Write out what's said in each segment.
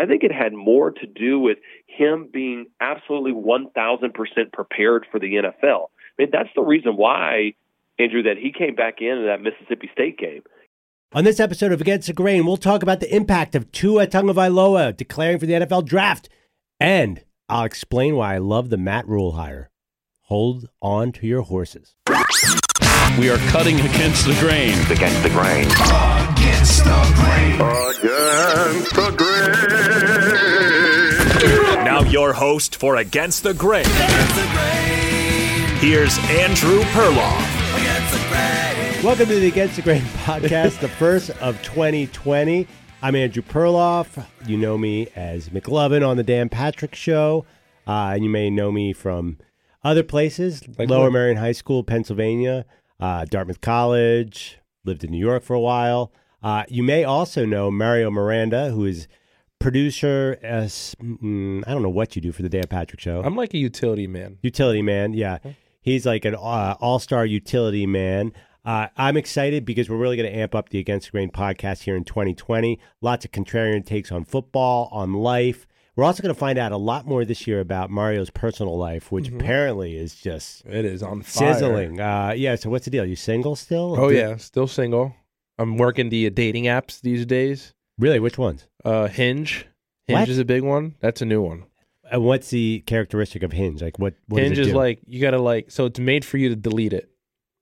I think it had more to do with him being absolutely 1000% prepared for the NFL. I mean, that's the reason why, Andrew, that he came back in that Mississippi State game. On this episode of Against the Grain, we'll talk about the impact of Tua Tagovailoa declaring for the NFL draft, and I'll explain why I love the Matt Rhule hire. Hold on to your horses. We are cutting against the grain. Against the grain. Against the grain. Against the grain. Now your host for Against the Grain. Here's Andrew Perloff. Welcome to the Against the Grain podcast, the first of 2020. I'm Andrew Perloff. You know me as McLovin on the Dan Patrick Show. Uh, and you may know me from other places, Lower what? Merion High School, Pennsylvania, uh, Dartmouth College, lived in New York for a while. Uh, you may also know Mario Miranda, who is producer. As, mm, I don't know what you do for the Dan Patrick Show. I'm like a utility man. Utility man, yeah. He's like an uh, all-star utility man. Uh, I'm excited because we're really going to amp up the Against the Grain podcast here in 2020. Lots of contrarian takes on football, on life. We're also going to find out a lot more this year about Mario's personal life, which apparently is just It is on fire. sizzling. Uh, yeah. So what's the deal? You single still? Oh Do- yeah, still single. I'm working the dating apps these days. Really? Which ones? Uh, Hinge. Hinge What? is a big one. That's a new one. And what's the characteristic of Hinge? Like what? what Hinge does it is do? like you gotta like so it's made for you to delete it.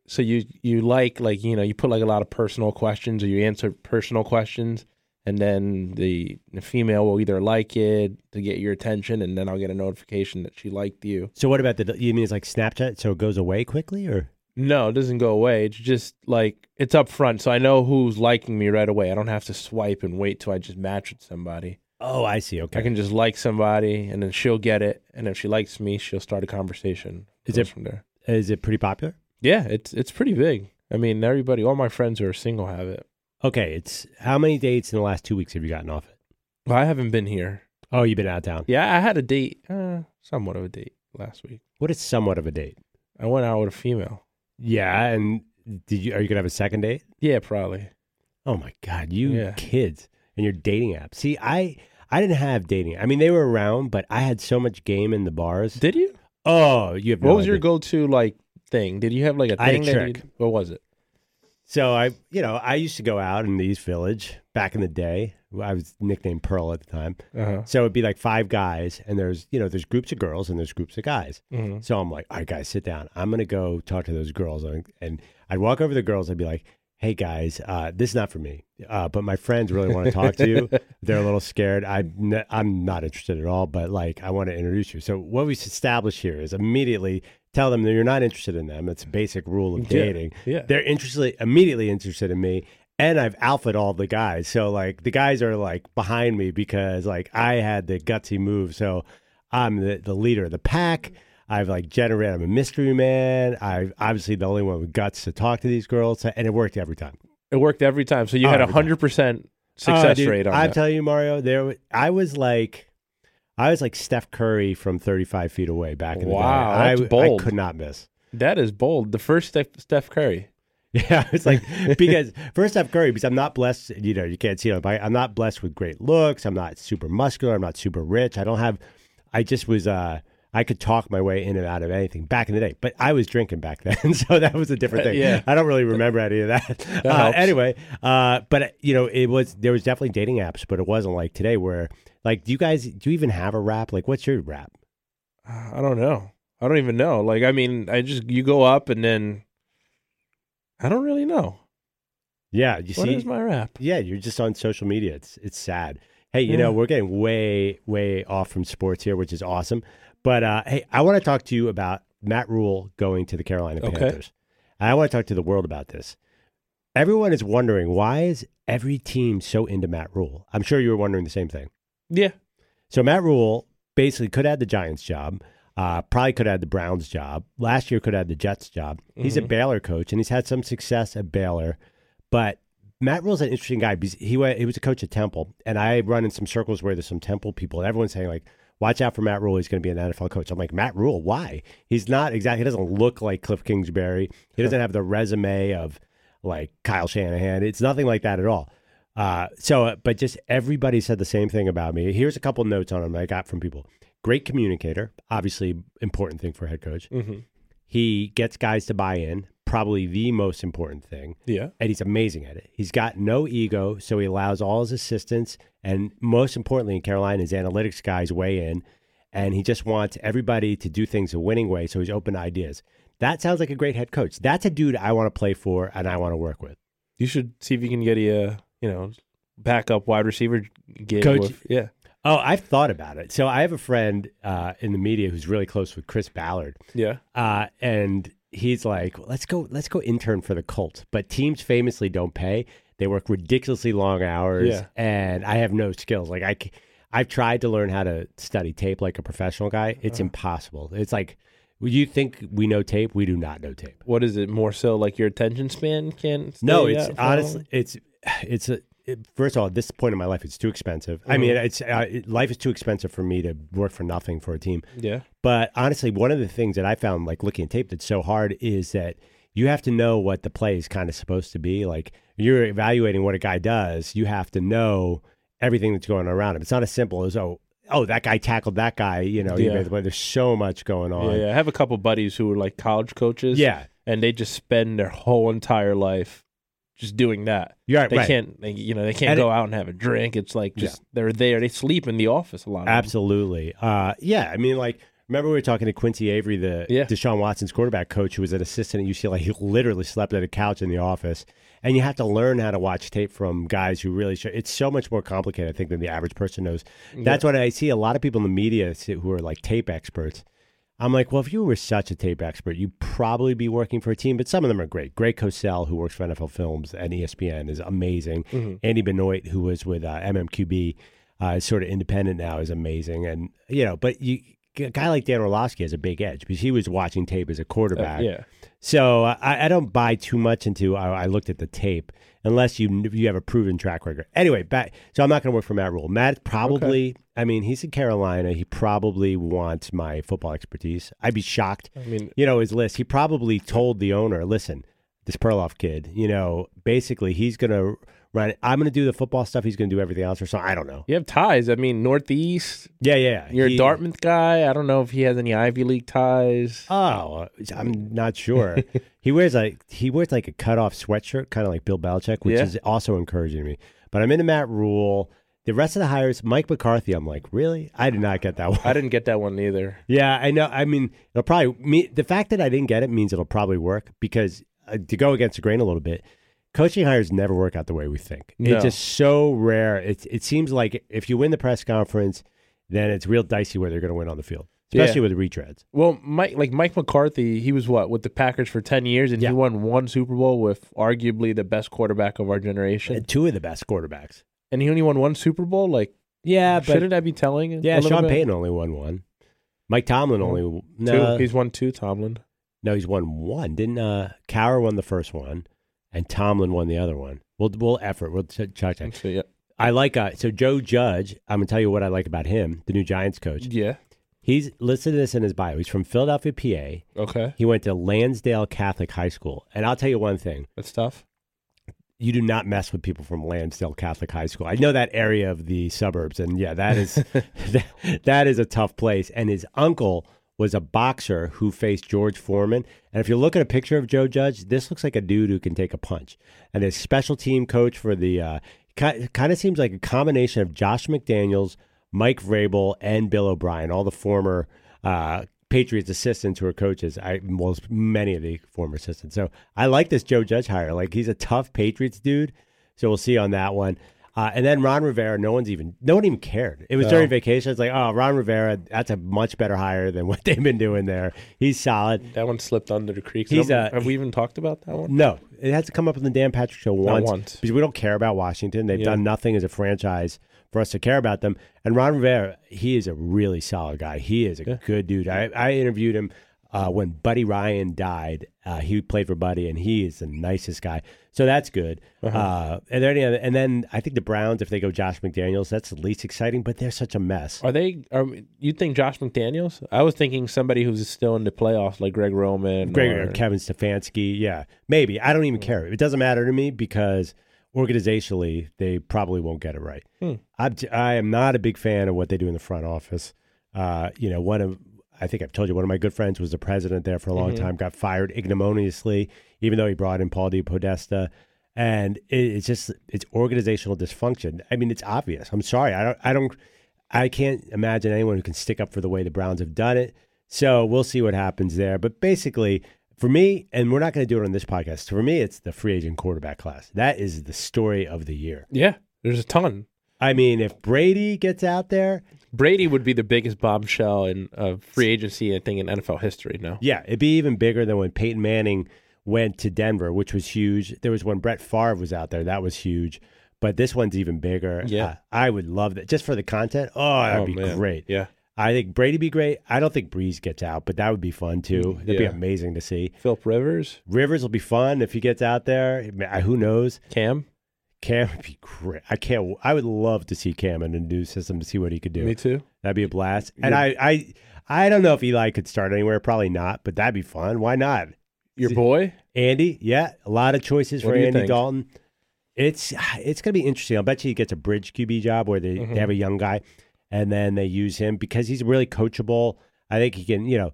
So you you like like you know you put like a lot of personal questions or you answer personal questions, and then the, the female will either like it to get your attention, and then I'll get a notification that she liked you. So what about the? You mean it's like Snapchat? So it goes away quickly, or No, it doesn't go away. It's just like it's up front, so I know who's liking me right away. I don't have to swipe and wait till I just match with somebody. oh, I see. Okay. I can just like somebody, and then she'll get it, and if she likes me, she'll start a conversation. Is it- from there? Is it pretty popular? Yeah, it's it's pretty big. I mean, everybody, all my friends who are single have it. Okay. It's how many dates in the last two weeks have you gotten off it? Well, I haven't been here. Oh, you've been out of town. Yeah, I had a date, uh, somewhat of a date last week. What is somewhat of a date? I went out with a female. Yeah, and did you? Are you gonna have a second date? Yeah, probably. Oh my God, you Yeah. kids and your dating app. See, I I didn't have dating. I mean, they were around, but I had so much game in the bars. Did you? oh, you have. What no was your idea. go-to like thing? Did you have like a I had a thing that trick. you, what was it? So I, you know, I used to go out in the East Village back in the day. I was nicknamed Pearl at the time. Uh-huh. So it'd be like five guys, and there's, you know, there's groups of girls and there's groups of guys. Mhm. So I'm like, all right, guys, sit down. I'm gonna go talk to those girls, and, and I'd walk over to the girls. I'd be like, hey guys, uh, this is not for me, uh, but my friends really want to talk to you. They're a little scared. I'm n- I'm not interested at all, but like I want to introduce you. So what we established here is immediately tell them that you're not interested in them. It's a basic rule of Yeah, dating. yeah. They're interested immediately interested in me. And I've alphaed all the guys. So like the guys are like behind me because like I had the gutsy move. So I'm the, the leader of the pack. I've like generated I'm a mystery man. I'm obviously the only one with guts to talk to these girls. And it worked every time. It worked every time. So you Oh, had a hundred percent Oh, success dude, rate on I'm that. telling you, Mario, there I was like I was like Steph Curry from 35 feet away back in the Wow, day. I, that's w- I bold. could not miss. that is bold. The first Steph, Steph Curry. Yeah, it's like because first Steph Curry, because I'm not blessed. You know, you can't see it, I'm not blessed with great looks. I'm not super muscular. I'm not super rich. I don't have. I just was. uh I could talk my way in and out of anything back in the day, but I was drinking back then, so that was a different thing. Yeah. I don't really remember any of that. uh, anyway, uh, but you know, it was there was definitely dating apps, but it wasn't like today where like, do you guys do you even have a rap? Like, what's your rap? I don't know. I don't even know. Like, I mean, I just you go up and then I don't really know. Yeah, you What is see, my rap? Yeah, you're just on social media. It's it's sad. Hey, you Yeah. know, we're getting way, way off from sports here, which is awesome. But uh, hey, I want to talk to you about Matt Rhule going to the Carolina Okay. Panthers. I want to talk to the world about this. Everyone is wondering why is every team so into Matt Rhule? I'm sure you were wondering the same thing. Yeah. So Matt Rhule basically could have the Giants job. Uh, probably could have had the Browns job. Last year could have had the Jets job. He's a Baylor coach and he's had some success at Baylor. But Matt Rhule's an interesting guy because he went, he was a coach at Temple, and I run in some circles where there's some Temple people, and everyone's saying like, "Watch out for Matt Rhule. He's going to be an NFL coach." I'm like, Matt Rhule, why? He's not exactly. He doesn't look like Cliff Kingsbury. He doesn't have the resume of like Kyle Shanahan. It's nothing like that at all. Uh, so, but just everybody said the same thing about me. Here's a couple notes on him I got from people. Great communicator, obviously important thing for a head coach. Mm-hmm. He gets guys to buy in, probably the most important thing. Yeah. And he's amazing at it. He's got no ego, so he allows all his assistants and most importantly in Carolina, his analytics guys weigh in. And he just wants everybody to do things a winning way, so he's open to ideas. That sounds like a great head coach. That's a dude I want to play for and I want to work with. You should see if you can get a you know backup wide receiver gig. Coach- with- yeah. Oh, I've thought about it. So I have a friend uh, in the media who's really close with Chris Ballard. Yeah. uh, and he's like, "Let's go, let's go intern for the Colts." But teams famously don't pay; they work ridiculously long hours, Yeah. and I have no skills. Like I, I've tried to learn how to study tape like a professional guy. It's impossible. It's like you think we know tape, we do not know tape. What is it? More so like your attention span can. No, it's out for long? honestly, it's it's a. First of all, at this point in my life, it's too expensive. I mean, it's uh, it, life is too expensive for me to work for nothing for a team. Yeah. But honestly, one of the things that I found, like looking at tape, that's so hard is that you have to know what the play is kind of supposed to be. Like you're evaluating what a guy does, you have to know everything that's going on around him. It's not as simple as oh, oh, that guy tackled that guy. You know, Yeah. the there's so much going on. Yeah, yeah. I have a couple buddies who are like college coaches. Yeah. and they just spend their whole entire life just doing that. You're right. They right. can't, they, you know, they can't And go out and have a drink. It's like just they're there. They sleep in the office a lot. Absolutely. Uh, yeah. I mean, like, remember we were talking to Quincy Avery, the Yeah. Deshaun Watson's quarterback coach, who was an assistant at UCLA. He literally slept at a couch in the office. And you have to learn how to watch tape from guys who really show. It's so much more complicated, I think, than the average person knows. That's what I see a lot of people in the media who are like tape experts. I'm like, well, if you were such a tape expert, you'd probably be working for a team, but some of them are great. Greg Cosell, who works for NFL Films and ESPN, is amazing. Andy Benoit, who was with uh, MMQB, uh, is sort of independent now, is amazing. And, you know, but you, a guy like Dan Orlovsky has a big edge because he was watching tape as a Uh, quarterback. yeah. So uh, I, I don't buy too much into. I, I looked at the tape unless you you have a proven track record. Anyway, back. So I'm not going to work for Matt Rhule. Matt probably. I mean, he's in Carolina. He probably wants my football expertise. I'd be shocked. I mean, You know his list. He probably told the owner, "Listen, this Perloff kid. You know, basically he's going to run. I'm going to do the football stuff. He's going to do everything else, or so. I don't know. you have ties. I mean, Northeast. Yeah, yeah. You're He- a Dartmouth guy. I don't know if he has any Ivy League ties. Oh, I'm not sure. he wears like he wears like a cut off sweatshirt, kind of like Bill Belichick, which Yeah. is also encouraging me. But I'm into Matt Rhule. The rest of the hires, Mike McCarthy. I'm like, really? I did not get that one. I didn't get that one either. yeah, I know. I mean, it'll probably me. The fact that I didn't get it means it'll probably work because uh, to go against the grain a little bit, coaching hires never work out the way we think. No. It's just so rare. It it seems like if you win the press conference, then it's real dicey whether you're going to win on the field, especially Yeah. with retreads. Well, Mike, like Mike McCarthy, he was what with the Packers for ten years, and Yeah. he won one Super Bowl with arguably the best quarterback of our generation, And two of the best quarterbacks. and he only won one Super Bowl. Like, Yeah, but shouldn't I be telling? Yeah, Sean bit? Payton only won one. Mike Tomlin only Two. no, He's won two. Tomlin. no, he's won one. Didn't uh, Cowher won the first one, and Tomlin won the other one. We'll we'll effort. We'll ch- check that. So yeah, I like uh, so Joe Judge. I'm gonna tell you what I like about him, the new Giants coach. yeah. He's listed this in his bio. He's from Philadelphia, PA. Okay, He went to Lansdale Catholic High School, and I'll tell you one thing: that's tough. you do not mess with people from Lansdale Catholic High School. I know that area of the suburbs, and yeah, that is that, that is a tough place. And his uncle was a boxer who faced George Foreman. And if you look at a picture of Joe Judge, this looks like a dude who can take a punch. And his special team coach for the uh, kind of seems like a combination of Josh McDaniels, Mike Vrabel, and Bill O'Brien, all the former. Uh, Patriots assistants who are coaches. I well, many of the former assistants. So I like this Joe Judge hire. Like he's a tough Patriots dude. So we'll see on that one. Uh, and then Ron Rivera, no one's even no one even cared. It was No. during vacation. It's like, oh, Ron Rivera, that's a much better hire than what they've been doing there. He's solid. That one slipped under the creek. He's, Have- uh, have we even talked about that one? No, it has to come up in the Dan Patrick Show once, once. because we don't care about Washington. They've Yeah. done nothing as a franchise for us to care about them. And Ron Rivera, he is a really solid guy. He is a Yeah. good dude. I, I interviewed him uh, when Buddy Ryan died. Uh, he played for Buddy, and he is the nicest guy. So that's good. Uh-huh. uh and there any other? And then I think the Browns, if they go Josh McDaniels, that's the least exciting. But they're such a mess. Are they? Are you think Josh McDaniels? I was thinking somebody who's still in the playoffs, like Greg Roman. Greg or- or Kevin Stefanski, yeah, maybe. I don't even care. It doesn't matter to me because organizationally, they probably won't get it right. Hmm. I'm I am not a big fan of what they do in the front office. Uh, you know, one of I think I've told you one of my good friends was the president there for a long Mhm. time, got fired ignominiously, even though he brought in Paul DePodesta. And it, it's just it's organizational dysfunction. I mean, it's obvious. I'm sorry. I don't I don't I can't imagine anyone who can stick up for the way the Browns have done it. So we'll see what happens there. But basically, for me, and we're not going to do it on this podcast. For me, it's the free agent quarterback class. That is the story of the year. Yeah, there's a ton. I mean, if Brady gets out there, Brady would be the biggest bombshell in uh, free agency, I think, in NFL history now. yeah, it'd be even bigger than when Peyton Manning went to Denver, which was huge. There was when Brett Favre was out there, that was huge. But this one's even bigger. Yeah. Uh, I would love that just for the content. Oh, that'd Oh, be man. great. Yeah. I think Brady be great. I don't think Brees gets out, but that would be fun too. That'd be amazing to see. Philip Rivers, Rivers will be fun if he gets out there. Who knows? Cam. Cam would be great. I can't. I would love to see Cam in a new system to see what he could do. Me too. That'd be a blast. And I, I, I don't know if Eli could start anywhere. Probably not, but that'd be fun. Why not? Your boy? Andy, yeah, a lot of choices What for Andy think? Dalton. It's it's gonna be interesting. I'll bet you he gets a bridge QB job where they, Mhm. they have a young guy, and then they use him because he's really coachable. I think he can, you know,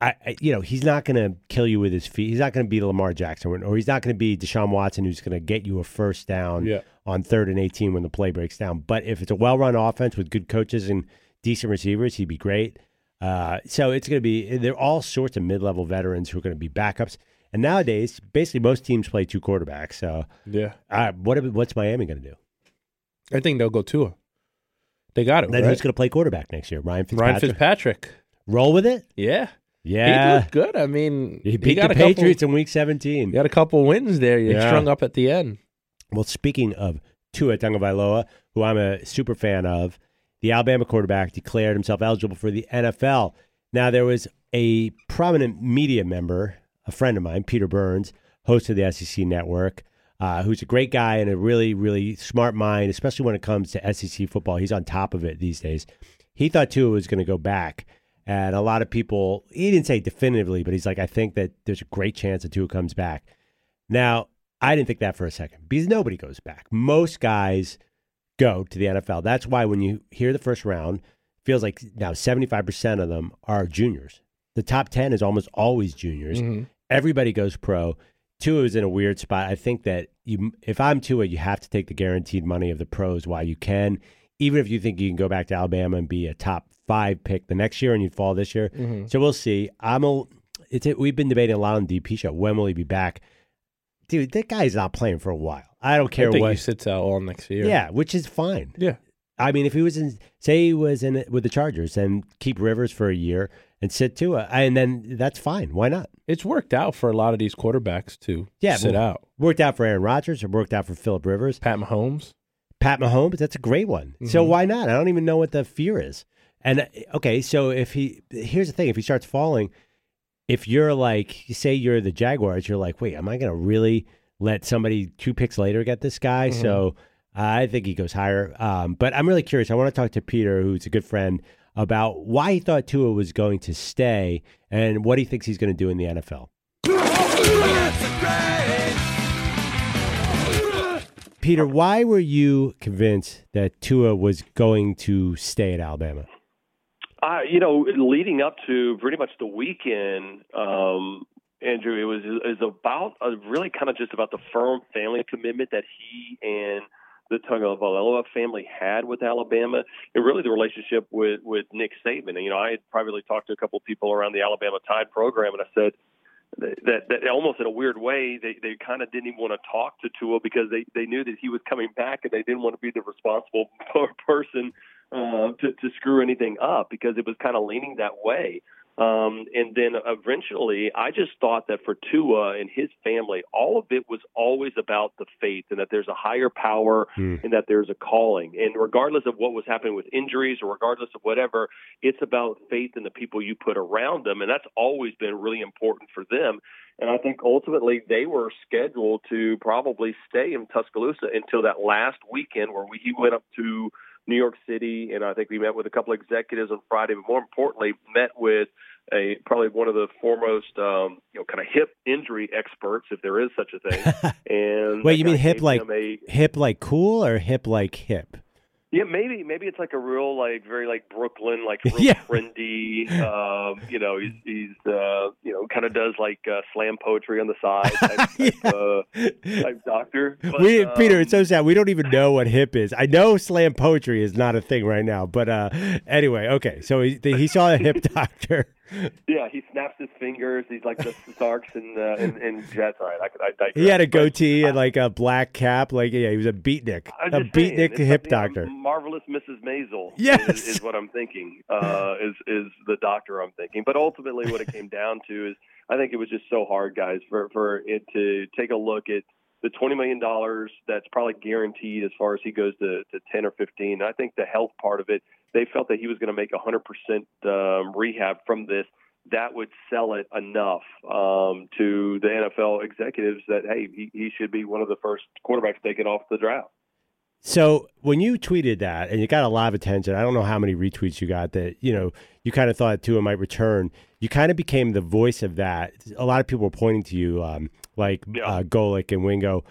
I, I you know he's not gonna kill you with his feet. He's not gonna be Lamar Jackson, or he's not gonna be Deshaun Watson, who's gonna get you a first down Yeah. on third and eighteen when the play breaks down. But if it's a well-run offense with good coaches and decent receivers, he'd be great. Uh, so it's going to be there are all sorts of mid-level veterans who are going to be backups. And nowadays, basically most teams play two quarterbacks. So Yeah. uh, what what's Miami going to do? I think they'll go Tua. They got it. Then right? who's going to play quarterback next year? Ryan Fitzpatrick. Ryan Fitzpatrick. Roll with it. Yeah. Yeah, he looked good. I mean, he beat got the a couple- Patriots in Week 17. He had a couple wins there. You Yeah. strung up at the end. Well, speaking of Tua Tagovailoa, who I'm a super fan of, the Alabama quarterback declared himself eligible for the NFL. Now, there was a prominent media member, a friend of mine, Peter Burns, host of the SEC Network, uh, who's a great guy and a really, really smart mind, especially when it comes to SEC football. He's on top of it these days. He thought Tua was going to go back. And a lot of people, he didn't say definitively, but he's like, I think that there's a great chance that Tua comes back. Now, I didn't think that for a second because nobody goes back. Most guys go to the NFL. That's why when you hear the first round, feels like now 75% of them are juniors. The top 10 is almost always juniors. Mhm. Everybody goes pro. Tua is in a weird spot. I think that you, if I'm Tua, you have to take the guaranteed money of the pros while you can, even if you think you can go back to Alabama and be a top five pick the next year and you'd fall this year. Mhm. So we'll see. I'm a. It's a, we've been debating a lot on DP show. When will he be back? Dude, that guy's not playing for a while. I don't I care think what. he sits out all next year. yeah, which is fine. Yeah. I mean, if he was in, say, he was in it with the Chargers and keep Rivers for a year and sit Tua, and then that's fine. Why not? It's worked out for a lot of these quarterbacks to Yeah, sit out. Worked out for Aaron Rodgers. It worked out for Philip Rivers. Pat Mahomes. Pat Mahomes, that's a great one. So Mhm. why not? I don't even know what the fear is. And uh, okay, so if he here's the thing, if he starts falling, if you're like say you're the Jaguars, you're like, wait, am I gonna really let somebody two picks later get this guy? Mhm. So I think he goes higher. Um, but I'm really curious. I want to talk to Peter, who's a good friend, about why he thought Tua was going to stay and what he thinks he's going to do in the NFL. Peter, why were you convinced that Tua was going to stay at Alabama? Uh, you know, leading up to pretty much the weekend, um, Andrew, it was is about uh, really kind of just about the firm family commitment that he and the Tagovailoa family had with Alabama, and really the relationship with with Nick Saban. And you know, I had privately talked to a couple of people around the Alabama Tide program, and I said that that almost in a weird way they they kind of didn't even want to talk to Tua because they they knew that he was coming back and they didn't want to be the responsible person uh, to to screw anything up because it was kind of leaning that way. Um, and then eventually, I just thought that for Tua and his family, all of it was always about the faith and that there's a higher power Hmm. and that there's a calling. And regardless of what was happening with injuries or regardless of whatever, it's about faith in the people you put around them. And that's always been really important for them. And I think ultimately they were scheduled to probably stay in Tuscaloosa until that last weekend where we, he went up to New York City, and I think we met with a couple of executives on Friday, but more importantly, met with a probably one of the foremost, um, you know, kind of hip injury experts, if there is such a thing. And Wait, you mean hip like a, hip like cool or hip like hip? Yeah, maybe maybe it's like a real like very like Brooklyn like real Yeah. trendy. Um, you know, he's he's uh, you know kind of does like uh, slam poetry on the side type, type, uh, type doctor. But, we, Peter, um, it's so sad. We don't even know what hip is. I know slam poetry is not a thing right now, but uh, anyway, okay. So he, he saw a hip doctor. yeah, he snaps his fingers. He's like the Starks and uh, and, and Jets. All right, I could I digress. He had a goatee and like a black cap. Like yeah, he was a beatnik, a just saying, beatnik hip doctor. marvelous Mrs. Maisel. Yes. is, is what I'm thinking. Uh, is is the doctor I'm thinking. But ultimately, what it came down to is, I think it was just so hard, guys, for for it to take a look at the twenty million dollars that's probably guaranteed as far as he goes to, to ten or fifteen. I think the health part of it, they felt that he was going to make a hundred percent um, rehab from this. That would sell it enough um, to the NFL executives that hey, he, he should be one of the first quarterbacks taken off the draft. So when you tweeted that, and you got a lot of attention, I don't know how many retweets you got. That you know, you kind of thought Tua might return. You kind of became the voice of that. A lot of people were pointing to you, um, like Yeah. uh, Golic and Wingo.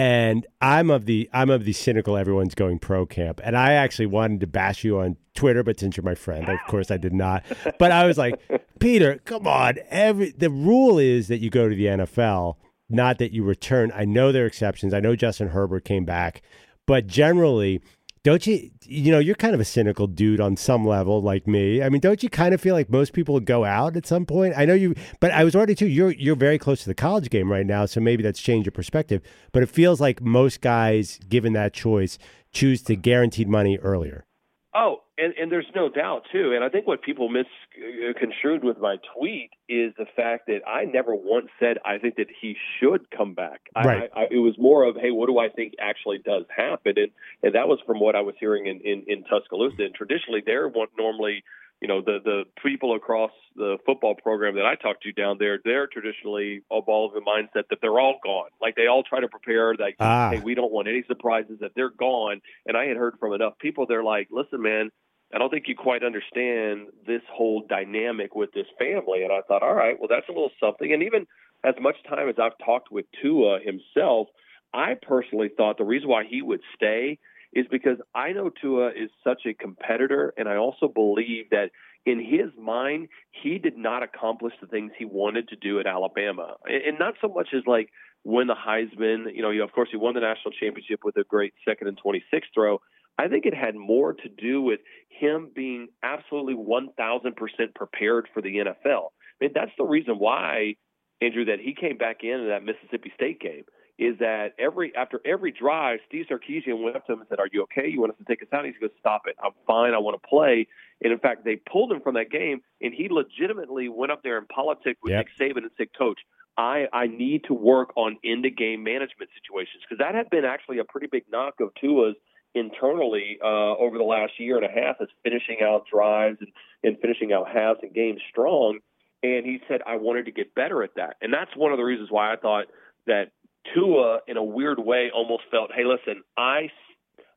And I'm of the I'm of the cynical everyone's going pro camp. And I actually wanted to bash you on Twitter, but since you're my friend, of course I did not. But I was like, Peter, come on. Every the rule is that you go to the NFL, not that you return. I know there are exceptions. I know Justin Herbert came back, but generally, don't you you know, you're kind of a cynical dude on some level like me. I mean, don't you kind of feel like most people go out at some point? I know you but I was already too you're you're very close to the college game right now, so maybe that's changed your perspective. But it feels like most guys given that choice choose to guaranteed money earlier. Oh, and, and there's no doubt too. And I think what people misconstrued uh, with my tweet is the fact that I never once said I think that he should come back. Right. I, I, it was more of, hey, what do I think actually does happen? And and that was from what I was hearing in in, in Tuscaloosa. And traditionally, they're normally. You know the the people across the football program that I talk to down there, they're traditionally of all of the mindset that they're all gone. Like they all try to prepare. Like, Ah. hey, we don't want any surprises that they're gone. And I had heard from enough people. They're like, listen, man, I don't think you quite understand this whole dynamic with this family. And I thought, all right, well, that's a little something. And even as much time as I've talked with Tua himself, I personally thought the reason why he would stay is because I know Tua is such a competitor, and I also believe that in his mind, he did not accomplish the things he wanted to do at Alabama, and not so much as like win the Heisman. You know, of course, he won the national championship with a great second and twenty six throw. I think it had more to do with him being absolutely one thousand percent prepared for the NFL. I mean, that's the reason why Andrew that he came back in that Mississippi State game is that every after every drive, Steve Sarkisian went up to him and said, "Are you okay? You want us to take us out?" And he goes, "Stop it! I'm fine. I want to play." And in fact, they pulled him from that game, and he legitimately went up there and politicked with Yep. Nick Saban and said, "Coach, I I need to work on end of game management situations because that had been actually a pretty big knock of Tua's internally uh, over the last year and a half is finishing out drives and, and finishing out halves and games strong." And he said, I wanted to get better at that. And that's one of the reasons why I thought that Tua, in a weird way, almost felt, hey, listen, I,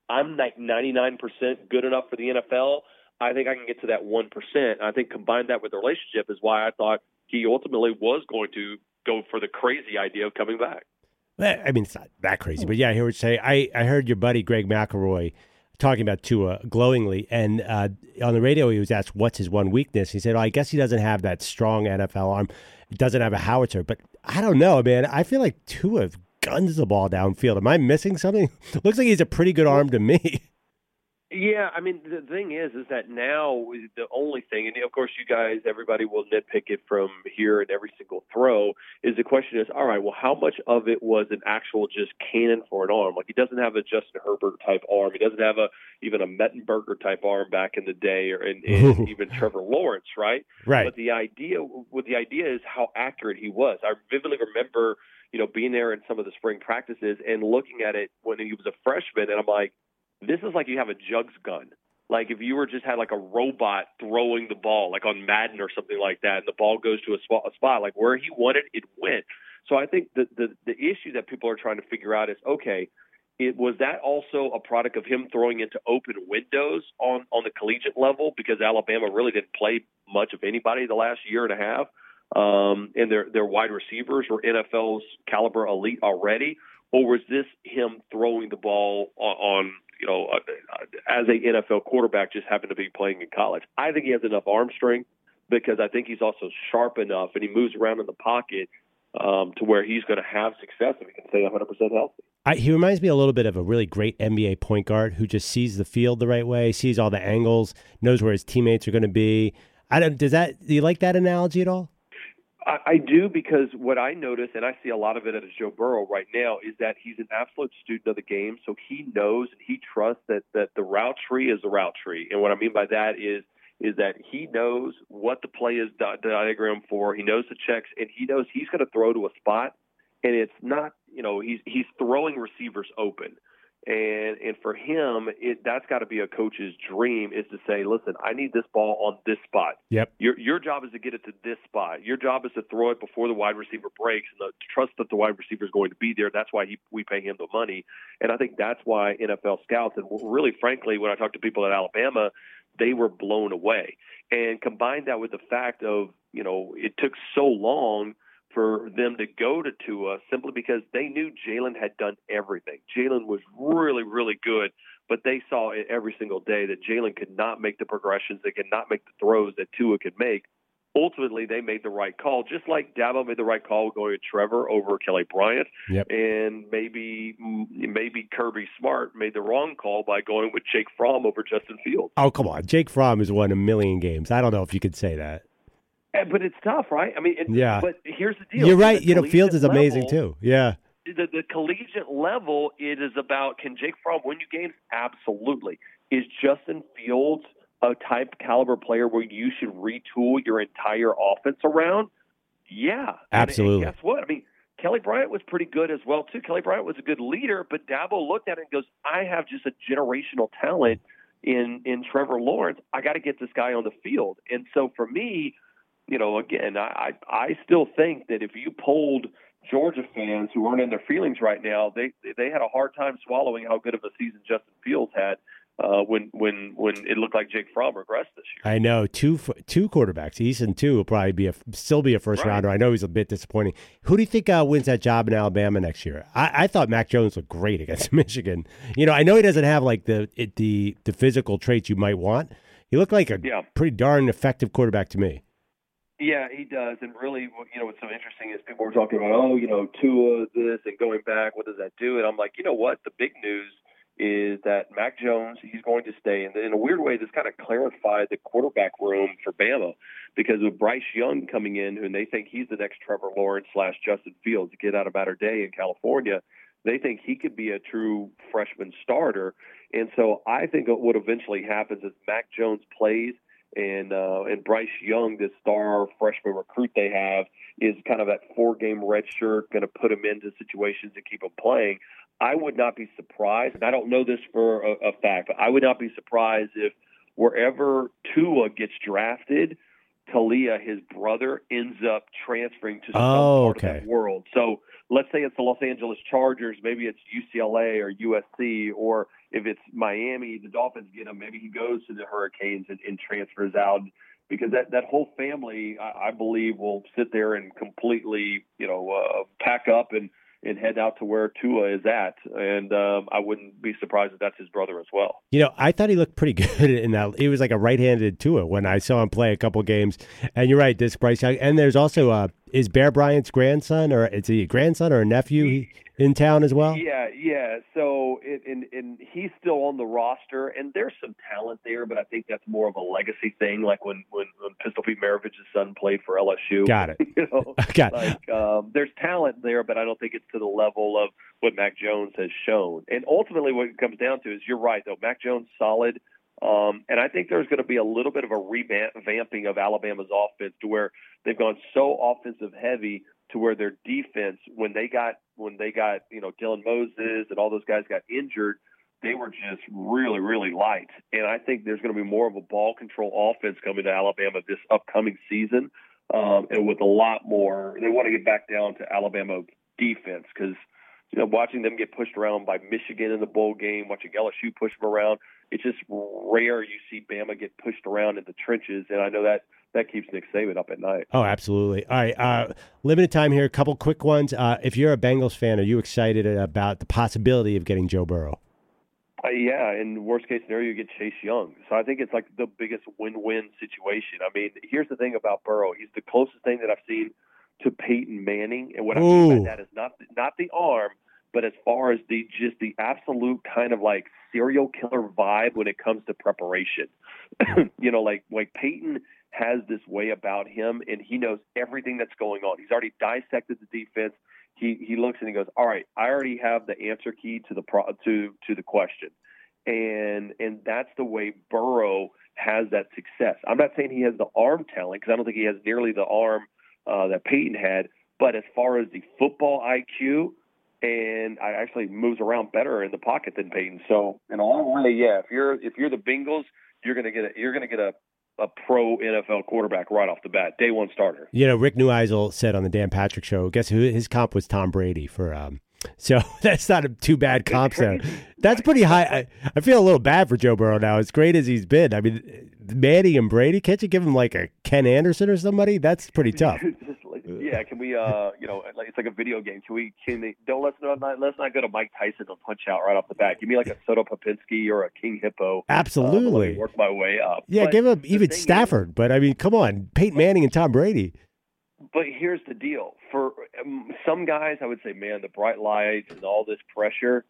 I'm like 99% good enough for the NFL. I think I can get to that 1%. And I think combine that with the relationship is why I thought he ultimately was going to go for the crazy idea of coming back. I mean, it's not that crazy, but yeah, I hear what you say. I, I heard your buddy Greg McElroy talking about Tua glowingly, and uh, on the radio he was asked what's his one weakness. He said, "Oh, I guess he doesn't have that strong NFL arm. Doesn't have a howitzer." But I don't know, man. I feel like Tua guns the ball downfield. Am I missing something? Looks like he's a pretty good arm to me. Yeah, I mean the thing is, is that now the only thing, and of course you guys, everybody will nitpick it from here and every single throw. Is the question is, all right, well, how much of it was an actual just cannon for an arm? Like he doesn't have a Justin Herbert type arm. He doesn't have a even a Mettenberger type arm back in the day, or and, and even Trevor Lawrence, right? Right. But the idea, what the idea is how accurate he was. I vividly remember, you know, being there in some of the spring practices and looking at it when he was a freshman, and I'm like, this is like you have a jugs gun. Like if you were just had like a robot throwing the ball, like on Madden or something like that, and the ball goes to a spot, a spot like where he wanted, it went. So I think the the the issue that people are trying to figure out is okay, it was that also a product of him throwing into open windows on on the collegiate level because Alabama really didn't play much of anybody the last year and a half, um, and their their wide receivers were NFL's caliber elite already, or was this him throwing the ball on, on you know uh, as a NFL quarterback just happened to be playing in college? I think he has enough arm strength because I think he's also sharp enough and he moves around in the pocket um, to where he's going to have success if he can stay 100% healthy. I, he reminds me a little bit of a really great NBA point guard who just sees the field the right way, sees all the angles, knows where his teammates are going to be. I don't. Does that? Do you like that analogy at all? I, I do because what I notice, and I see a lot of it at Joe Burrow right now, is that he's an absolute student of the game. So he knows and he trusts that that the route tree is the route tree. And what I mean by that is is that he knows what the play is di- diagram for. He knows the checks, and he knows he's going to throw to a spot, and it's not you know he's he's throwing receivers open. And and for him, it that's got to be a coach's dream is to say, listen, I need this ball on this spot. Yep. Your your job is to get it to this spot. Your job is to throw it before the wide receiver breaks and the, trust that the wide receiver is going to be there. That's why he, we pay him the money. And I think that's why NFL scouts and really, frankly, when I talk to people at Alabama, they were blown away. And combine that with the fact of you know it took so long for them to go to Tua simply because they knew Jalen had done everything. Jalen was really, really good, but they saw it every single day that Jalen could not make the progressions, they could not make the throws that Tua could make. Ultimately, they made the right call, just like Dabo made the right call going with Trevor over Kelly Bryant, Yep. and maybe maybe Kirby Smart made the wrong call by going with Jake Fromm over Justin Fields. Oh come on, Jake Fromm has won a million games. I don't know if you could say that. But it's tough, right? I mean, it, Yeah. But here's the deal: You're right. You know, Fields is amazing level- too. Yeah. the, the collegiate level, it is about can Jake Fromm win you games? Absolutely. Is Justin Fields a type caliber player where you should retool your entire offense around? Yeah, And- Absolutely. And guess what? I mean, Kelly Bryant was pretty good as well too. Kelly Bryant was a good leader, but Dabo looked at it and goes, "I have just a generational talent in in Trevor Lawrence. I got to get this guy on the field." And so for me, you know, again, I, I still think that if you polled Georgia fans who aren't in their feelings right now, they they had a hard time swallowing how good of a season Justin Fields had uh, when when when it looked like Jake Fromm regressed this year. I know two two quarterbacks. Easton two will probably be a still be a first Right. rounder. I know he's a bit disappointing. Who do you think uh, wins that job in Alabama next year? I, I thought Mac Jones looked great against Michigan. You know, I know he doesn't have like the it, the the physical traits you might want. He looked like a Yeah. pretty darn effective quarterback to me. Yeah, he does. And really, you know, what's so interesting is people were talking about, oh, you know, Tua this and going back. What does that do? And I'm like, you know what? The big news is that Mac Jones, he's going to stay. And in a weird way, this kind of clarified the quarterback room for Bama because with Bryce Young coming in, and they think he's the next Trevor Lawrence slash Justin Fields to get out of Mater Dei in California. They think he could be a true freshman starter. And so I think what eventually happens is Mac Jones plays and uh, and Bryce Young, this star freshman recruit they have, is kind of that four game red shirt, going to put him into situations and keep him playing. I would not be surprised, and I don't know this for a, a fact, but I would not be surprised if wherever Tua gets drafted, Taulia, his brother, ends up transferring to some Oh, part okay. of that world. So let's say it's the Los Angeles Chargers, maybe it's UCLA or USC, or if it's Miami, the Dolphins get him. Maybe he goes to the Hurricanes and, and transfers out because that that whole family, I, I believe, will sit there and completely, you know, uh, pack up and and head out to where Tua is at. And um, I wouldn't be surprised if that's his brother as well. You know, I thought he looked pretty good in that. He was like a right-handed Tua when I saw him play a couple games. And you're right, this Bryce Young. And there's also uh, is Bear Bryant's grandson or is he a grandson or a nephew he- in town as well? Yeah, yeah. So it, and and he's still on the roster, and there's some talent there, but I think that's more of a legacy thing, like when when, when Pistol Pete Maravich's son played for LSU. Got it. you know, Got it. like um, there's talent there, but I don't think it's to the level of what Mac Jones has shown. And ultimately, what it comes down to is you're right, though. Mac Jones solid, um, and I think there's going to be a little bit of a revamping of Alabama's offense to where they've gone so offensive heavy to where their defense, when they got when they got you know Dylan Moses and all those guys got injured. They were just really, really light. And I think there's going to be more of a ball control offense coming to Alabama this upcoming season um, and with a lot more. They want to get back down to Alabama defense because you know, watching them get pushed around by Michigan in the bowl game, watching LSU push them around. It's just rare you see Bama get pushed around in the trenches, and I know that that keeps Nick Saban up at night. Oh, absolutely. All right, uh, limited time here. A couple quick ones. Uh, if you're a Bengals fan, are you excited about the possibility of getting Joe Burrow? Uh, yeah, in worst case scenario, you get Chase Young. So I think it's like the biggest win-win situation. I mean, here's the thing about Burrow: he's the closest thing that I've seen to Peyton Manning, and what I mean by that is not not the arm, but as far as the just the absolute kind of like serial killer vibe when it comes to preparation. you know, like like Peyton has this way about him, and he knows everything that's going on. He's already dissected the defense. He he looks and he goes, "All right, I already have the answer key to the pro- to to the question," and and that's the way Burrow has that success. I'm not saying he has the arm talent because I don't think he has nearly the arm uh, that Peyton had, but as far as the football IQ, and I actually moves around better in the pocket than Peyton. So in all way, yeah, if you're if you're the Bengals, you're gonna get a you're gonna get a a pro NFL quarterback right off the bat, day one starter. You know, Rick Neuheisel said on the Dan Patrick Show, guess who his comp was Tom Brady for. Um, so that's not a too bad comp there. That's pretty high. I, I feel a little bad for Joe Burrow now. As great as he's been, I mean, Manning and Brady, can't you give him like a Ken Anderson or somebody? That's pretty tough. Yeah, can we? Uh, you know, like it's like a video game. Can we? Can they? Don't let's not let's not go to Mike Tyson and punch out right off the bat. Give me like a Soda Popinski or a King Hippo. Uh, Absolutely. me work my way up. Yeah, But give the even thing is- Stafford. But I mean, come on, Peyton Manning and Tom Brady. But here's the deal: for um, some guys, I would say, man, the bright lights and all this pressure.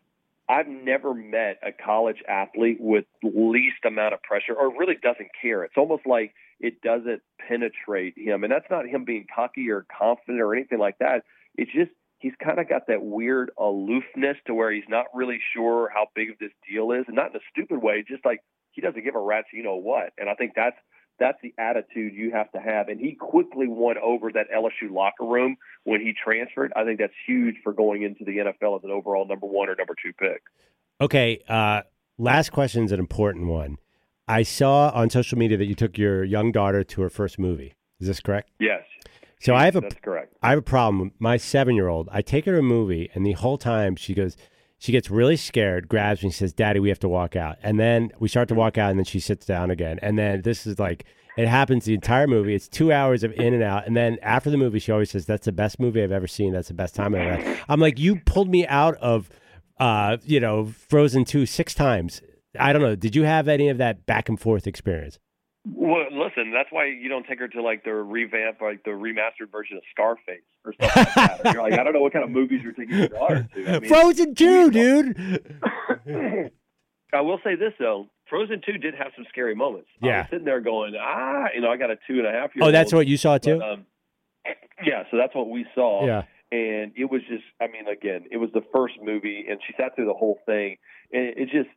I've never met a college athlete with least amount of pressure, or really doesn't care. It's almost like it doesn't penetrate him, and that's not him being cocky or confident or anything like that. It's just he's kind of got that weird aloofness to where he's not really sure how big of this deal is, and not in a stupid way, just like he doesn't give a rat's you know what. And I think that's that's the attitude you have to have. And he quickly won over that LSU locker room when he transferred. I think that's huge for going into the NFL as an overall number one or number two pick. Okay, uh, last question is an important one. I saw on social media that you took your young daughter to her first movie. Is this correct? Yes. So I have a That's correct. I have a problem. My seven year old, I take her to a movie, and the whole time she goes, she gets really scared, grabs me, says, Daddy, we have to walk out. And then we start to walk out, and then she sits down again. And then this is like, it happens the entire movie. It's two hours of in and out. And then after the movie, she always says, That's the best movie I've ever seen. That's the best time I've ever had. I'm like, You pulled me out of, uh, you know, Frozen 2 six times. I don't know. Did you have any of that back and forth experience? Well, listen, that's why you don't take her to like the revamp, like the remastered version of Scarface or something like that. You're like, I don't know what kind of movies you're taking your daughter to. I mean, Frozen 2, dude. I will say this though, Frozen Two did have some scary moments. I Yeah. was sitting there going, ah, you know, I got a two and a half year. Oh, that's what you saw too? But, um, yeah, so that's what we saw. Yeah. and it was just i mean again it was the first movie and she sat through the whole thing and it just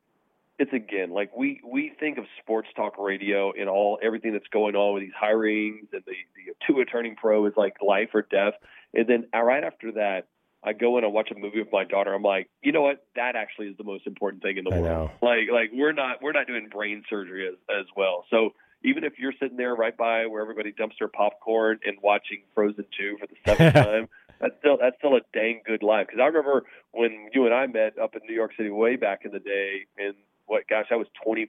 it's again like we we think of sports talk radio and all everything that's going on with these hirings and the the Tua turning pro is like life or death and then uh, right after that I go in and watch a movie with my daughter. I'm like, you know what? That actually is the most important thing in the I world. know. Like, like we're not we're not doing brain surgery as as well. So even if you're sitting there right by where everybody dumps their popcorn and watching Frozen two for the seventh time, that's still that's still a dang good life. Because I remember when you and I met up in New York City way back in the day, and what gosh, I was twenty,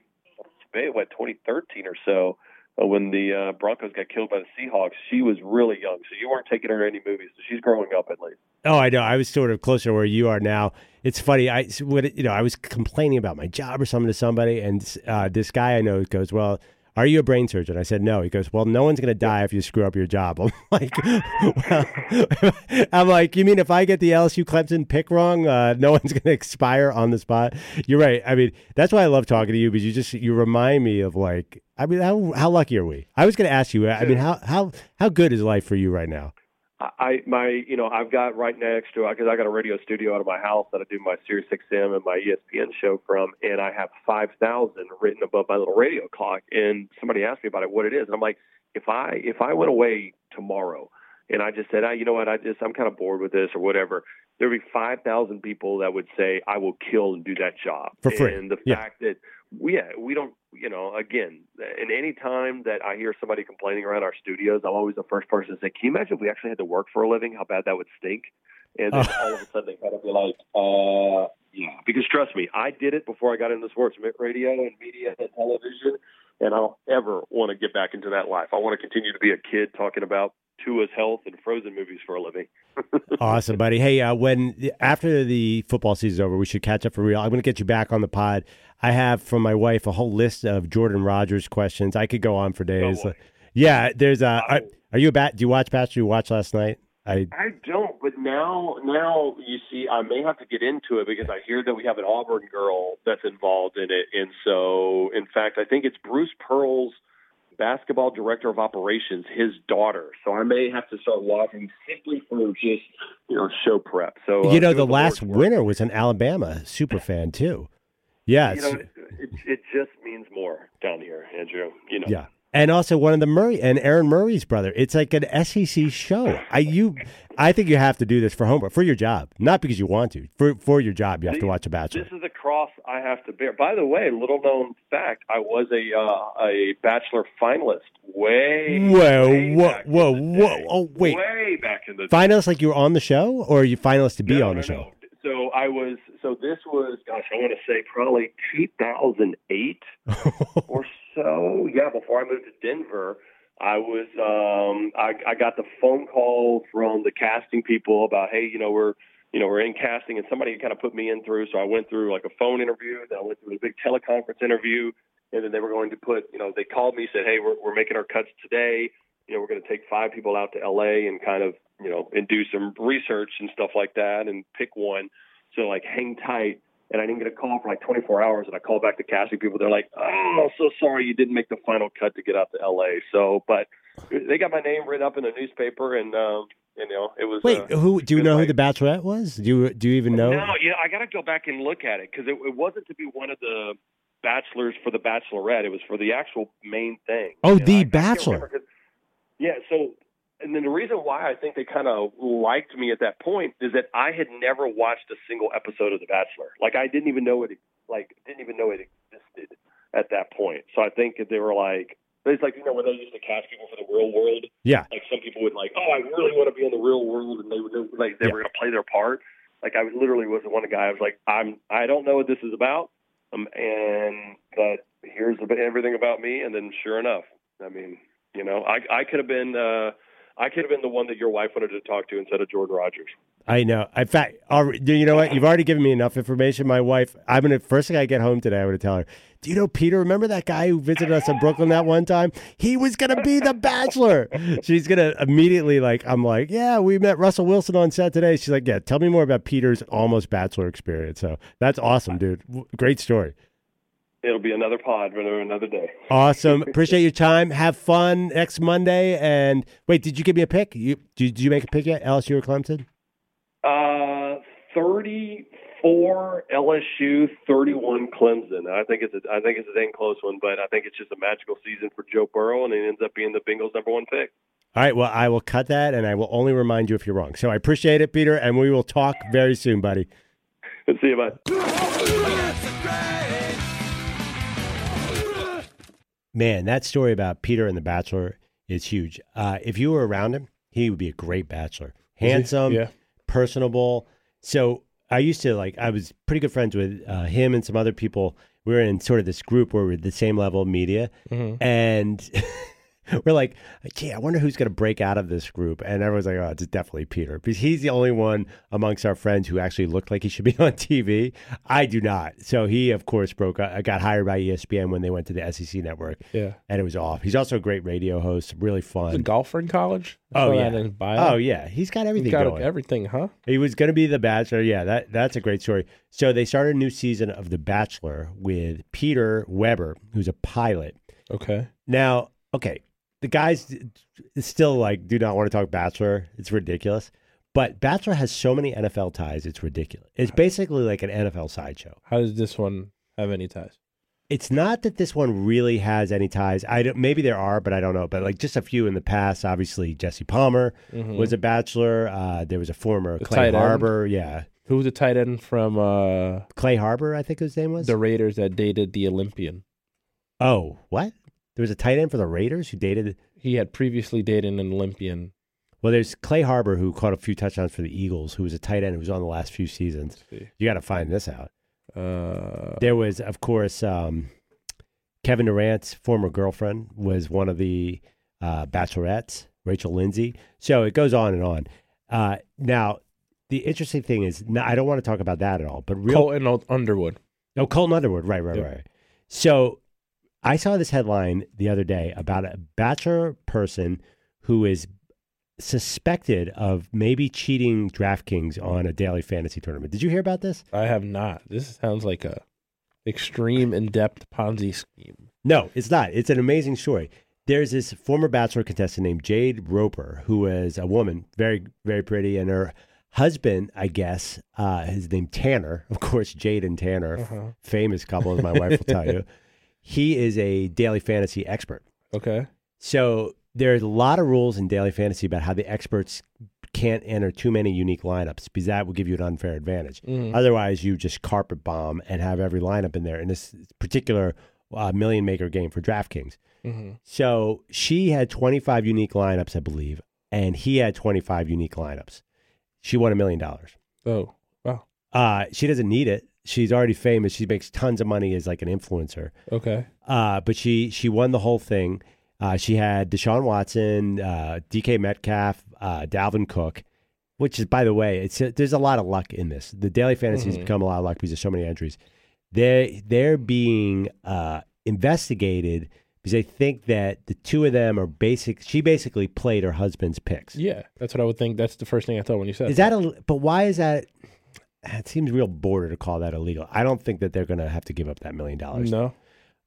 what 2013 or so. uh, When the uh, Broncos got killed by the Seahawks, she was really young, so you weren't taking her to any movies. So she's growing up at least. Oh, I know. I was sort of closer where you are now. It's funny. I you know. I was complaining about my job or something to somebody, and uh, this guy I know goes, "Well, are you a brain surgeon?" I said, "No." He goes, "Well, no one's going to die if you screw up your job." I'm like, well, "I'm like, you mean if I get the LSU Clemson pick wrong, uh, no one's going to expire on the spot?" You're right. I mean, that's why I love talking to you because you just you remind me of like, I mean, how how lucky are we? I was going to ask you. I mean, how how how good is life for you right now? I my you know I've got right next to because I got a radio studio out of my house that I do my Sirius XM and my ESPN show from, and I have five thousand written above my little radio clock. And somebody asked me about it, what it is, and I'm like, if I if I went away tomorrow and I just said, ah, you know what, I just I'm kind of bored with this or whatever, there'd be five thousand people that would say I will kill and do that job For free. And the Yeah. fact that we yeah, we don't, you know, again, and any time that I hear somebody complaining around our studios, I'm always the first person to say, can you imagine if we actually had to work for a living, how bad that would stink? and then all of a sudden they kind of be like, uh, yeah. Because trust me, I did it before I got into sports radio and media and television, and I don't ever want to get back into that life. I want to continue to be a kid talking about Tua's health and Frozen movies for a living. Awesome, buddy. Hey, uh, when after the football season's over, we should catch up for real. I'm going to get you back on the pod. I have from my wife a whole list of Jordan Rodgers questions. I could go on for days. boy. yeah, there's a. Are, are you a bat? Do you watch Bachelor? You watch last night? I I don't, but now now you see, I may have to get into it because I hear that we have an Auburn girl that's involved in it, and so in fact, I think it's Bruce Pearl's basketball director of operations, his daughter. So I may have to start watching simply for just you know show prep. So uh, you know, the last winner was an Alabama super fan too. Yeah, You know, it, it just means more down here, Andrew. You know, yeah, and also one of the Murray and Aaron Murray's brother. It's like an SEC show. I you, I think you have to do this for homework for your job, not because you want to. For for your job, you have to watch a Bachelor. This is a cross I have to bear. By the way, little known fact: I was a uh, a bachelor finalist way. Whoa, way whoa, back in whoa, the whoa! day. Oh wait, way back in the finalist like you were on the show, or are you finalist to be No, on the no, show? no. So I was. So this was, gosh, I want to say probably 2008 or so. Yeah, before I moved to Denver, I was. Um, I, I got the phone call from the casting people about, hey, you know, we're, you know, we're in casting, and somebody kind of put me in through. So I went through like a phone interview, then I went through a big teleconference interview, and then they were going to put, you know, they called me, said, hey, we're we're making our cuts today. You know, we're going to take five people out to LA and kind of, you know, and do some research and stuff like that, and pick one. So like, hang tight. And I didn't get a call for like 24 hours, and I called back the casting people. They're like, "Oh, so sorry, you didn't make the final cut to get out to LA." So, but they got my name written up in the newspaper, and um, you know, it was. Wait, uh, who do you know who the Bachelorette was? Do you do you even know? No, yeah, I got to go back and look at it because it, it wasn't to be one of the bachelors for the Bachelorette. It was for the actual main thing. Oh, The I Bachelor. yeah. So, and then the reason why I think they kind of liked me at that point is that I had never watched a single episode of The Bachelor. Like I didn't even know it. Like didn't even know it existed at that point. So I think they were like. It's like you know when they used to cast people for the real world Yeah, like some people would like, oh, I really want to be in the real world, and they would like they Yeah. were going to play their part. Like I literally was the one guy. I was like, I'm I don't know what this is about, um, and but here's a bit- everything about me. And then sure enough, I mean, you know, I I could have been uh, I could have been the one that your wife wanted to talk to instead of Jordan Rodgers. I know. In fact, do you know what? You've already given me enough information. My wife, I'm gonna first thing I get home today, I'm gonna tell her. Do you know Peter? Remember that guy who visited us in Brooklyn that one time? He was gonna be the Bachelor. She's gonna immediately like. I'm like, yeah, we met Russell Wilson on set today. She's like, yeah, tell me more about Peter's almost Bachelor experience. So that's awesome, dude. Great story. It'll be another pod for another day. Awesome. Appreciate your time. Have fun next Monday. And wait, did you give me a pick? You did you make a pick yet? LSU or Clemson? Uh, 34 LSU, 31 Clemson. I think it's a, I think it's a dang close one, but I think it's just a magical season for Joe Burrow, and it ends up being the Bengals' number one pick. All right. Well, I will cut that, and I will only remind you if you're wrong. So I appreciate it, Peter, and we will talk very soon, buddy. Let's see you, bud. Man, that story about Peter and the Bachelor is huge. Uh, if you were around him, he would be a great Bachelor. Handsome, Yeah. personable. So I used to like. I was pretty good friends with uh, him and some other people. We were in sort of this group where we're the same level of media, and we're like, "Gee, I wonder who's going to break out of this group." And everyone's like, "Oh, it's definitely Peter," because he's the only one amongst our friends who actually looked like he should be on TV. I do not. So he, of course, broke. Uh, got hired by ESPN when they went to the SEC network, Yeah. and it was off. He's also a great radio host, really Was a fun. golfer in college? I Oh yeah. Oh yeah. He's got everything He's got everything, huh? He was going to be the Bachelor. Yeah, that that's a great story. So they started a new season of The Bachelor with Peter Weber, who's a pilot. Okay. Now, okay, the guys still like do not want to talk Bachelor. It's ridiculous. But Bachelor has so many NFL ties. It's ridiculous. It's basically like an NFL sideshow. How does this one have any ties? It's not that this one really has any ties. I don't, maybe there are, but I don't know. But like just a few in the past. Obviously, Jesse Palmer was a Bachelor. Uh, there was a former Mm-hmm. The Clay tight end. Harbor. Yeah, Who was the tight end from uh, Clay Harbor, I think his name was. the Raiders that dated the Olympian? Oh, what? There was a tight end for the Raiders who dated. He had previously dated an Olympian. Well, there's Clay Harbor who caught a few touchdowns for the Eagles, who was a tight end who was on the last few seasons. You got to find this out. Uh, There was, of course, um, Kevin Durant's former girlfriend was one of the uh, bachelorettes, Rachel Lindsay. So it goes on and on. Uh, now, the interesting thing is, no, I don't want to talk about that at all, but real. Colton Underwood. Oh, Colton Underwood. Right, right, right. So I saw this headline the other day about a bachelor person who is suspected of maybe cheating DraftKings on a daily fantasy tournament. Did you hear about this? I have not. This sounds like a extreme in depth Ponzi scheme. No, it's not. It's an amazing story. There's this former bachelor contestant named Jade Roper, who is a woman, very, very pretty, and her husband, I guess, uh, his name Tanner. Of course, Jade and Tanner, Uh-huh. famous couple, as my wife will tell you. He is a daily fantasy expert. Okay. So there's a lot of rules in daily fantasy about how the experts can't enter too many unique lineups because that will give you an unfair advantage. Mhm. Otherwise, you just carpet bomb and have every lineup in there in this particular uh, million maker game for DraftKings. hmm So she had 25 unique lineups, I believe, and he had 25 unique lineups. She won a million dollars. Oh, wow. Uh, she doesn't need it. She's already famous. She makes tons of money as like an influencer. Okay. Uh, but she she won the whole thing. Uh, she had Deshaun Watson, uh, DK Metcalf, uh, Dalvin Cook, which is by the way, it's there's a lot of luck in this. The daily fantasy has Mhm. become a lot of luck because there's so many entries. They they're being uh, investigated because they think that the two of them are basic. She basically played her husband's picks. Yeah, that's what I would think. That's the first thing I thought when you said Is that a? But why is that? It seems real border to call that illegal. I don't think that they're going to have to give up that million dollars. No.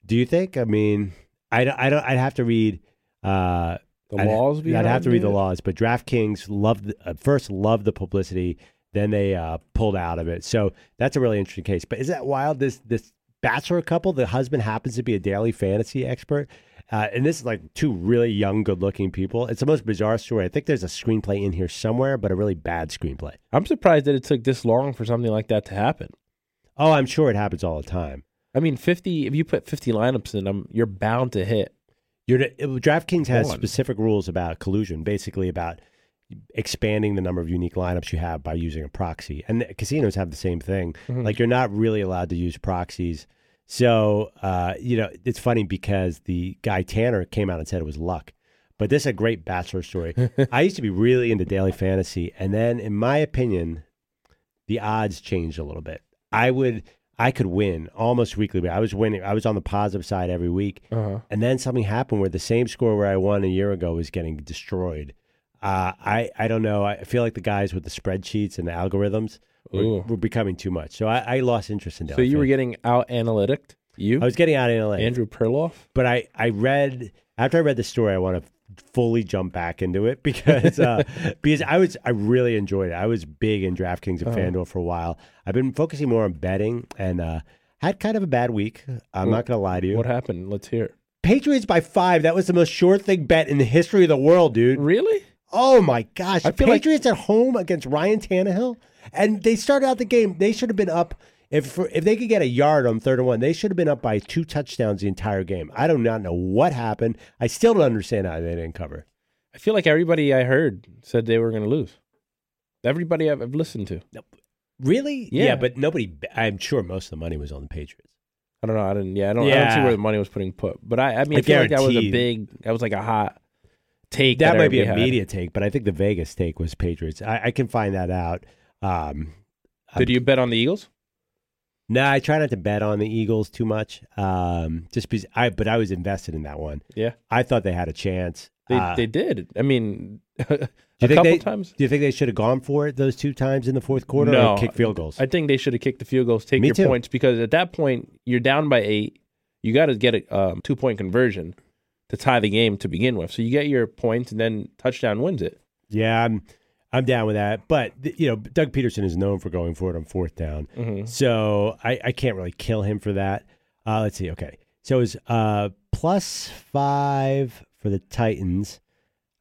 Do you think? I mean, I don't. I don't I'd have to read. Uh, The I'd, laws I'd have to read the laws, but DraftKings loved the- uh, first loved the publicity, then they uh, pulled out of it. So that's a really interesting case. But is that wild? This this bachelor couple, the husband happens to be a daily fantasy expert, uh, and this is like two really young, good looking people. It's the most bizarre story. I think there's a screenplay in here somewhere, but a really bad screenplay. I'm surprised that it took this long for something like that to happen. Oh, I'm sure it happens all the time. I mean, 50, if you put 50 lineups in them, you're bound to hit. You're, DraftKings has One. specific rules about collusion, basically about expanding the number of unique lineups you have by using a proxy. And casinos have the same thing. Mhm. Like you're not really allowed to use proxies. So, uh, you know, it's funny because the guy Tanner came out and said it was luck. But this is a great bachelor story. I used to be really into daily fantasy. And then, in my opinion, the odds changed a little bit. I would, I could win almost weekly. But I was winning. I was on the positive side every week. Uh-huh. And then something happened where the same score where I won a year ago was getting destroyed. Uh, I I don't know. I feel like the guys with the spreadsheets and the algorithms were, were becoming too much. So I, I lost interest in. That. So you were getting out analytic. You, I was getting out LA, Andrew Perloff. but I I read after I read the story. I want to fully jump back into it because uh, because I was I really enjoyed it. I was big in DraftKings and Uh-huh. FanDuel for a while. I've been focusing more on betting and uh, had kind of a bad week. I'm Well, not going to lie to you. What happened? Let's hear it. Patriots by five. That was the most sure thing bet in the history of the world, dude. Really? Oh my gosh! I feel like- Patriots at home against Ryan Tannehill, and they started out the game. They should have been up if if they could get a yard on third and one. They should have been up by two touchdowns the entire game. I do not know what happened. I still don't understand how they didn't cover. I feel like everybody I heard said they were going to lose. Everybody I've, I've listened to. Really? Yeah. but nobody. I'm sure most of the money was on the Patriots. I don't know. I didn't. Yeah, I don't. I don't see where the money was putting put. But I, I mean, I, I feel like that was a big. That was like a hot take. That, might be a had. media take, but I think the Vegas take was Patriots. I, I can find that out. Um, Did you bet on the Eagles? No, I try not to bet on the Eagles too much. Um, just because I, but I was invested in that one. Yeah, I thought they had a chance. they Uh, they did. I mean, a do you think couple they, times. Do you think they should have gone for it those two times in the fourth quarter No. or kick field goals? I think they should have kicked the field goals, take Me your too. points because at that point you're down by eight. You got to get a um, two point conversion to tie the game to begin with. So you get your points and then touchdown wins it. yeah, I'm, I'm down with that. But you know, Doug Pederson is known for going for it on fourth down, Mhm. so I, I can't really kill him for that. Uh, let's see. Okay, so it was uh, plus five for the Titans.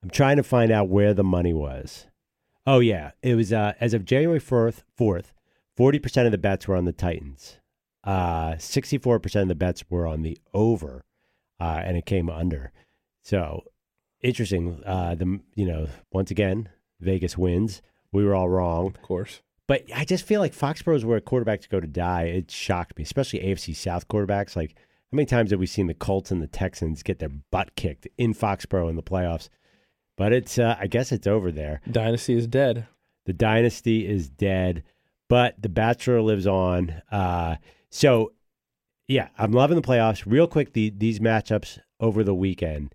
I'm trying to find out where the money was. Oh yeah, it was uh, as of January fourth. Fourth, forty percent of the bets were on the Titans. Uh, Sixty-four percent of the bets were on the over, uh, and it came under. So interesting. Uh, the you know once again Vegas wins. We were all wrong, Of course. but I just feel like Foxborough is where quarterbacks go to die. It shocked me, especially AFC South quarterbacks. Like how many times have we seen the Colts and the Texans get their butt kicked in Foxborough in the playoffs? But it's uh, I guess it's over there. Dynasty is dead. The dynasty is dead, but the Bachelor lives on. Uh, so, yeah, I'm loving the playoffs. Real quick, the, these matchups over the weekend,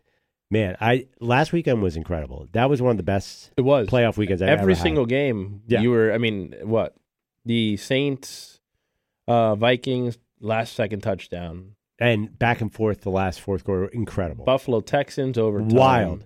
man. I last weekend was incredible. That was one of the best It was playoff weekends I every ever had. single game. Yeah. You were. I mean, what? The Saints, uh, Vikings, last second touchdown. and back and forth the last fourth quarter, incredible, Buffalo Texans over wild.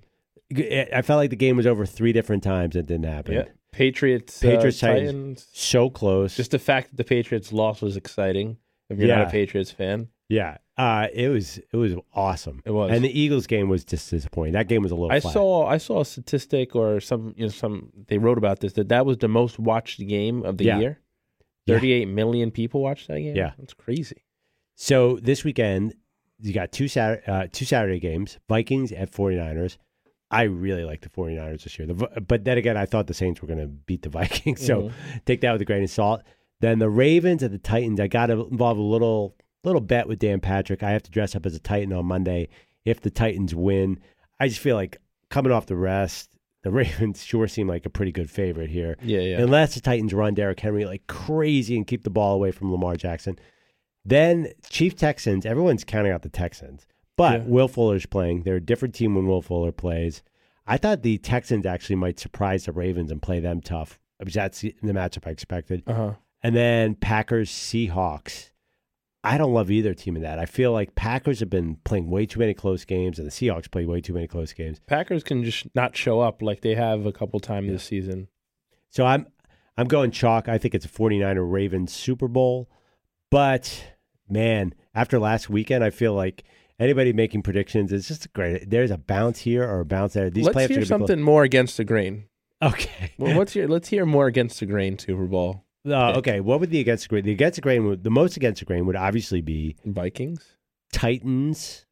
I felt like the game was over three different times. It didn't happen. Yeah. Patriots. Patriots, uh, Titans. Titans. So close. Just the fact that the Patriots lost was exciting. If you're Yeah. not a Patriots fan, yeah, uh, it was it was awesome. It was. and the Eagles game was just disappointing. That game was a little. I flat. saw I saw a statistic or some you know some they wrote about this that that was the most watched game of the Yeah. year. Yeah. 38 million people watched that game. Yeah. that's crazy. So this weekend, you got two Saturday, uh, two Saturday games, Vikings at 49ers. I really like the 49ers this year. The, but then again, I thought the Saints were going to beat the Vikings. So Mm-hmm. take that with a grain of salt. Then the Ravens and the Titans. I got to involve a little little bet with Dan Patrick. I have to dress up as a Titan on Monday if the Titans win. I just feel like coming off the rest, the Ravens sure seem like a pretty good favorite here. Yeah, yeah. Unless the Titans run Derrick Henry like crazy and keep the ball away from Lamar Jackson. Then Chief Texans, everyone's counting out the Texans. But Yeah. Will Fuller's playing. They're a different team when Will Fuller plays. I thought the Texans actually might surprise the Ravens and play them tough. Because that's the the matchup I expected. Uh huh. And then Packers Seahawks. I don't love either team in that. I feel like Packers have been playing way too many close games, and the Seahawks play way too many close games. Packers can just not show up like they have a couple times this season. So I'm I'm going chalk. I think it's a 49er Ravens Super Bowl. But man, after last weekend, I feel like anybody making predictions is just great. There's a bounce here or a bounce there. These let's hear close. something more against the grain. Okay. Well, what's your? Let's hear more against the grain Super Bowl Uh, okay. What would the against the grain? The against the grain would the most against the grain would obviously be Vikings. Titans.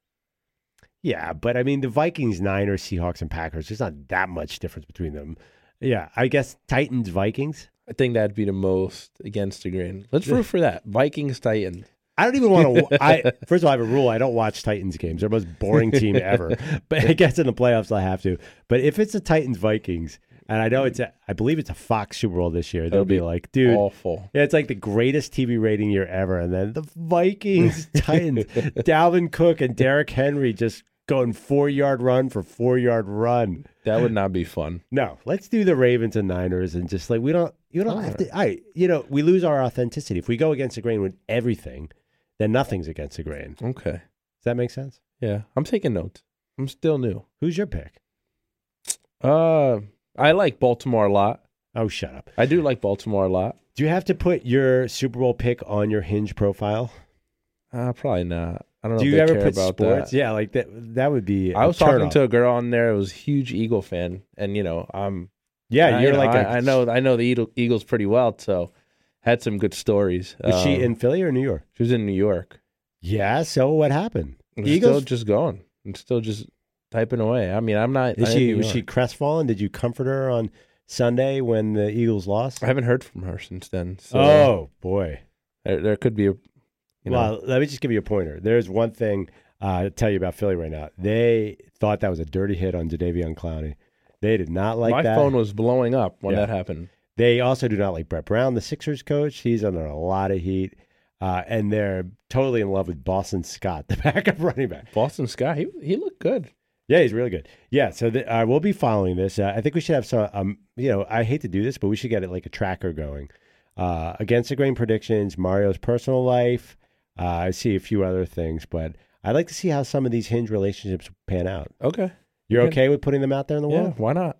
Yeah, but I mean the Vikings, Niners, Seahawks, and Packers. There's not that much difference between them. Yeah, I guess Titans, Vikings. I think that'd be the most against the grain. Let's root for that. Vikings Titans. I don't even want to. I first of all, I have a rule. I don't watch Titans games. They're the most boring team ever. But I guess in the playoffs, I have to. But if it's the Titans Vikings, and I know it's, a, I believe it's a Fox Super Bowl this year. They'll be be like, dude, Awful. yeah, it's like the greatest TV rating year ever. And then the Vikings, Titans, Dalvin Cook and Derrick Henry just going four yard run for four yard run. That would not be fun. No, let's do the Ravens and Niners and just like we don't, you don't have to. I, you know, we lose our authenticity if we go against the grain with everything. Then nothing's against the grain. Okay, does that make sense? Yeah, I'm taking notes. I'm still new. Who's your pick? Uh, I like Baltimore a lot. Oh, shut up. I do like Baltimore a lot. Do you have to put your Super Bowl pick on your Hinge profile? Uh, probably not. I don't know. Do if you ever put about sports? That. Yeah, like that. That would be. I was talking turnoff. to a girl on there. who was a huge Eagle fan, and you know, I'm. Yeah, I- you're you know, like. a- I I know. I know the Eagle- Eagles pretty well, so had some good stories. Was she Um, in Philly or New York? She was in New York. Yeah. So what happened? Eagles. still just going. I'm still just typing away. I mean, I'm not. Is she was she crestfallen? Did you comfort her on Sunday when the Eagles lost? I haven't heard from her since then. So oh boy. there, there could be a. You know, well, let me just give you a pointer. There's one thing uh, to tell you about Philly right now. They thought that was a dirty hit on Jadeveon Clowney. They did not like my that. phone was blowing up when Yeah. that happened. They also do not like Brett Brown, the Sixers coach. He's under a lot of heat. Uh, and they're totally in love with Boston Scott, the backup running back. Boston Scott, he he looked good. Yeah, he's really good. Yeah, so the, uh, we'll be following this. Uh, I think we should have some. Um, you know, I hate to do this, but we should get it like a tracker going. Uh, against the grain predictions, Mario's personal life. Uh, I see a few other things, but I'd like to see how some of these hinge relationships pan out. Okay. You're Okay. okay with putting them out there in the Yeah, world? why not?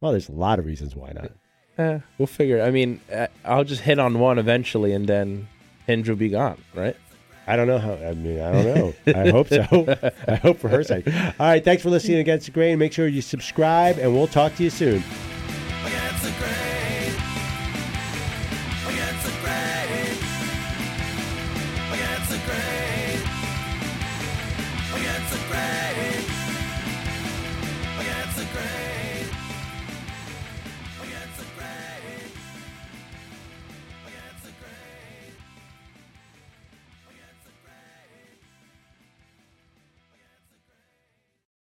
Well, there's a lot of reasons why not. Eh, we'll figure. It. I mean, eh, I'll just hit on one eventually, and then Hinge will be gone, right? I don't know how. I mean, I don't know. I hope so. I hope for her sake. All right. Thanks for listening against the grain. Make sure you subscribe, and we'll talk to you soon.